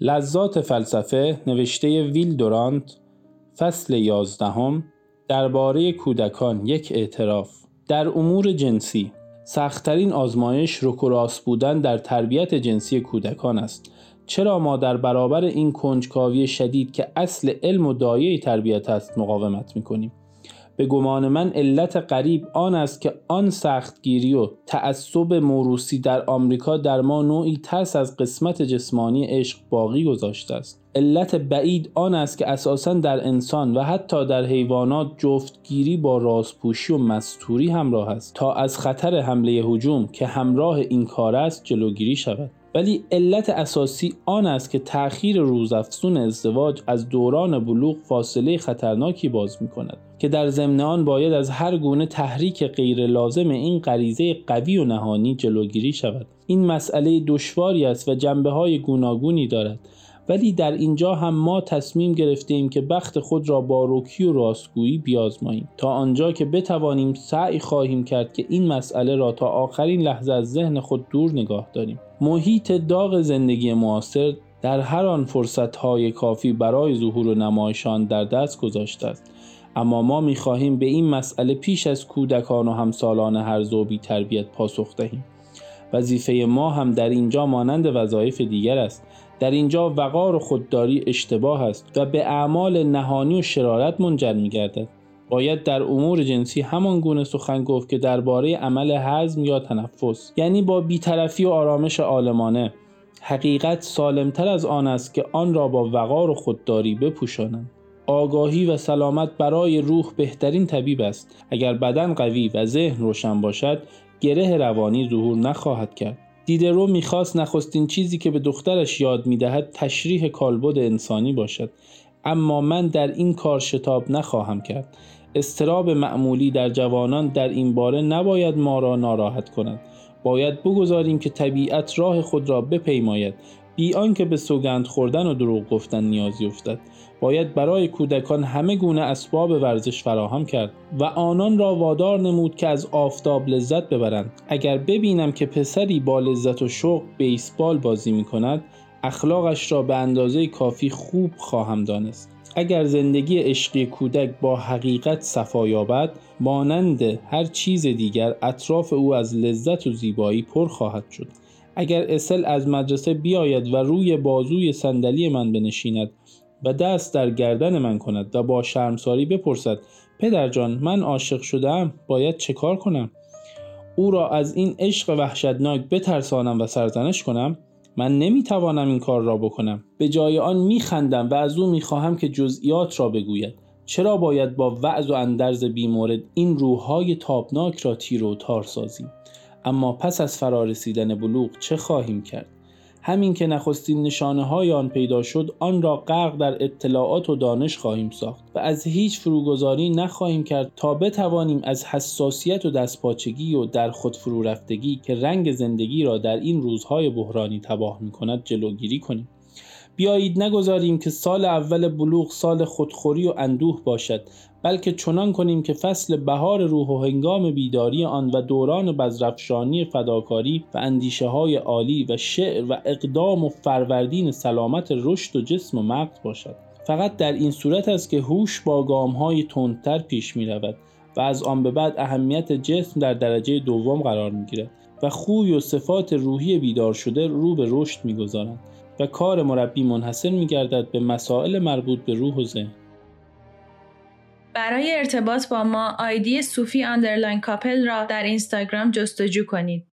لذات فلسفه نوشته ویل دورانت فصل یازدهم درباره کودکان یک اعتراف. در امور جنسی سختترین آزمایش رک بودن در تربیت جنسی کودکان است. چرا ما در برابر این کنجکاوی شدید که اصل علم و دایه تربیت است مقاومت می‌کنیم؟ به گمان من علت قریب آن است که آن سختگیری و تعصب موروسی در آمریکا در ما نوعی ترس از قسمت جسمانی عشق باقی گذاشته است. علت بعید آن است که اساسا در انسان و حتی در حیوانات جفتگیری با رازپوشی و مستوری همراه است تا از خطر حمله هجوم که همراه این کار است جلوگیری شود. ولی علت اساسی آن است که تأخیر روزافزون ازدواج از دوران بلوغ فاصله خطرناکی باز می کند که در ضمن آن باید از هر گونه تحریک غیر لازم این غریزه قوی و نهانی جلوگیری شود. این مسئله دشواری است و جنبه های گوناگونی دارد. ولی در اینجا هم ما تصمیم گرفتیم که بخت خود را با روکی و راستگویی بیازماییم. تا آنجا که بتوانیم سعی خواهیم کرد که این مسئله را تا آخرین لحظه از ذهن خود دور نگاه داریم. محیط داغ زندگی معاصر در هر آن های کافی برای ظهور و نمایشان در دست گذاشته است. اما ما می خواهیم به این مسئله پیش از کودکان و همسالان هر زوبی تربیت پاسخ دهیم. وظیفه ما هم در اینجا مانند وظایف دیگر است. در اینجا وقار و خودداری اشتباه است و به اعمال نهانی و شرارت منجر می گردد. باید در امور جنسی همان گونه سخن گفت که درباره عمل حزم یا تنفس یعنی با بیطرفی و آرامش عالمانه. حقیقت سالمتر از آن است که آن را با وقار و خودداری بپوشانند. آگاهی و سلامت برای روح بهترین طبیب است. اگر بدن قوی و ذهن روشن باشد گره روانی ظهور نخواهد کرد. دیدرو می‌خواست نخستین چیزی که به دخترش یاد می‌دهد تشریح کالبد انسانی باشد. اما من در این کار شتاب نخواهم کرد. استراب معمولی در جوانان در این باره نباید ما را ناراحت کند. باید بگذاریم که طبیعت راه خود را بپیماید. بی آنکه به سوگند خوردن و دروغ گفتن نیازی افتد باید برای کودکان همه گونه اسباب ورزش فراهم کرد و آنان را وادار نمود که از آفتاب لذت ببرند. اگر ببینم که پسری با لذت و شوق بیسبال بازی می کند اخلاقش را به اندازه کافی خوب خواهم دانست. اگر زندگی عشقی کودک با حقیقت صفا یابد مانند هر چیز دیگر اطراف او از لذت و زیبایی پر خواهد شد. اگر اسل از مدرسه بیاید و روی بازوی صندلی من بنشیند و دست در گردن من کند و با شرمساری بپرسد پدر جان من عاشق شدم باید چه کار کنم؟ او را از این عشق وحشتناک بترسانم و سرزنش کنم؟ من نمی‌توانم این کار را بکنم. به جای آن میخندم و از او می‌خواهم که جزئیات را بگوید. چرا باید با وعظ و اندرز بیمورد این روحهای تابناک را تیر و تار سازیم؟ اما پس از فرارسیدن بلوغ چه خواهیم کرد؟ همین که نخستین نشانه های آن پیدا شد آن را غرق در اطلاعات و دانش خواهیم ساخت و از هیچ فروگذاری نخواهیم کرد تا بتوانیم از حساسیت و دستپاچگی و در خود فرو رفتگی که رنگ زندگی را در این روزهای بحرانی تباه می کند جلوگیری کنیم. بیایید نگذاریم که سال اول بلوغ سال خودخوری و اندوه باشد بلکه چنان کنیم که فصل بهار روح و هنگام بیداری آن و دوران بزرفشانی فداکاری و اندیشه های عالی و شعر و اقدام و فروردین سلامت رشد و جسم و مغز باشد. فقط در این صورت است که هوش با گام های تندتر پیش می رود و از آن به بعد اهمیت جسم در درجه دوم قرار می گیرد و خوی و صفات روحی بیدار شده رو به رشد می گذارند و کار مربی منحصر می گردد به مسائل مربوط به روح و ذهن برای ارتباط با ما آیدی صوفی underline کاپل را در اینستاگرام جستجو کنید.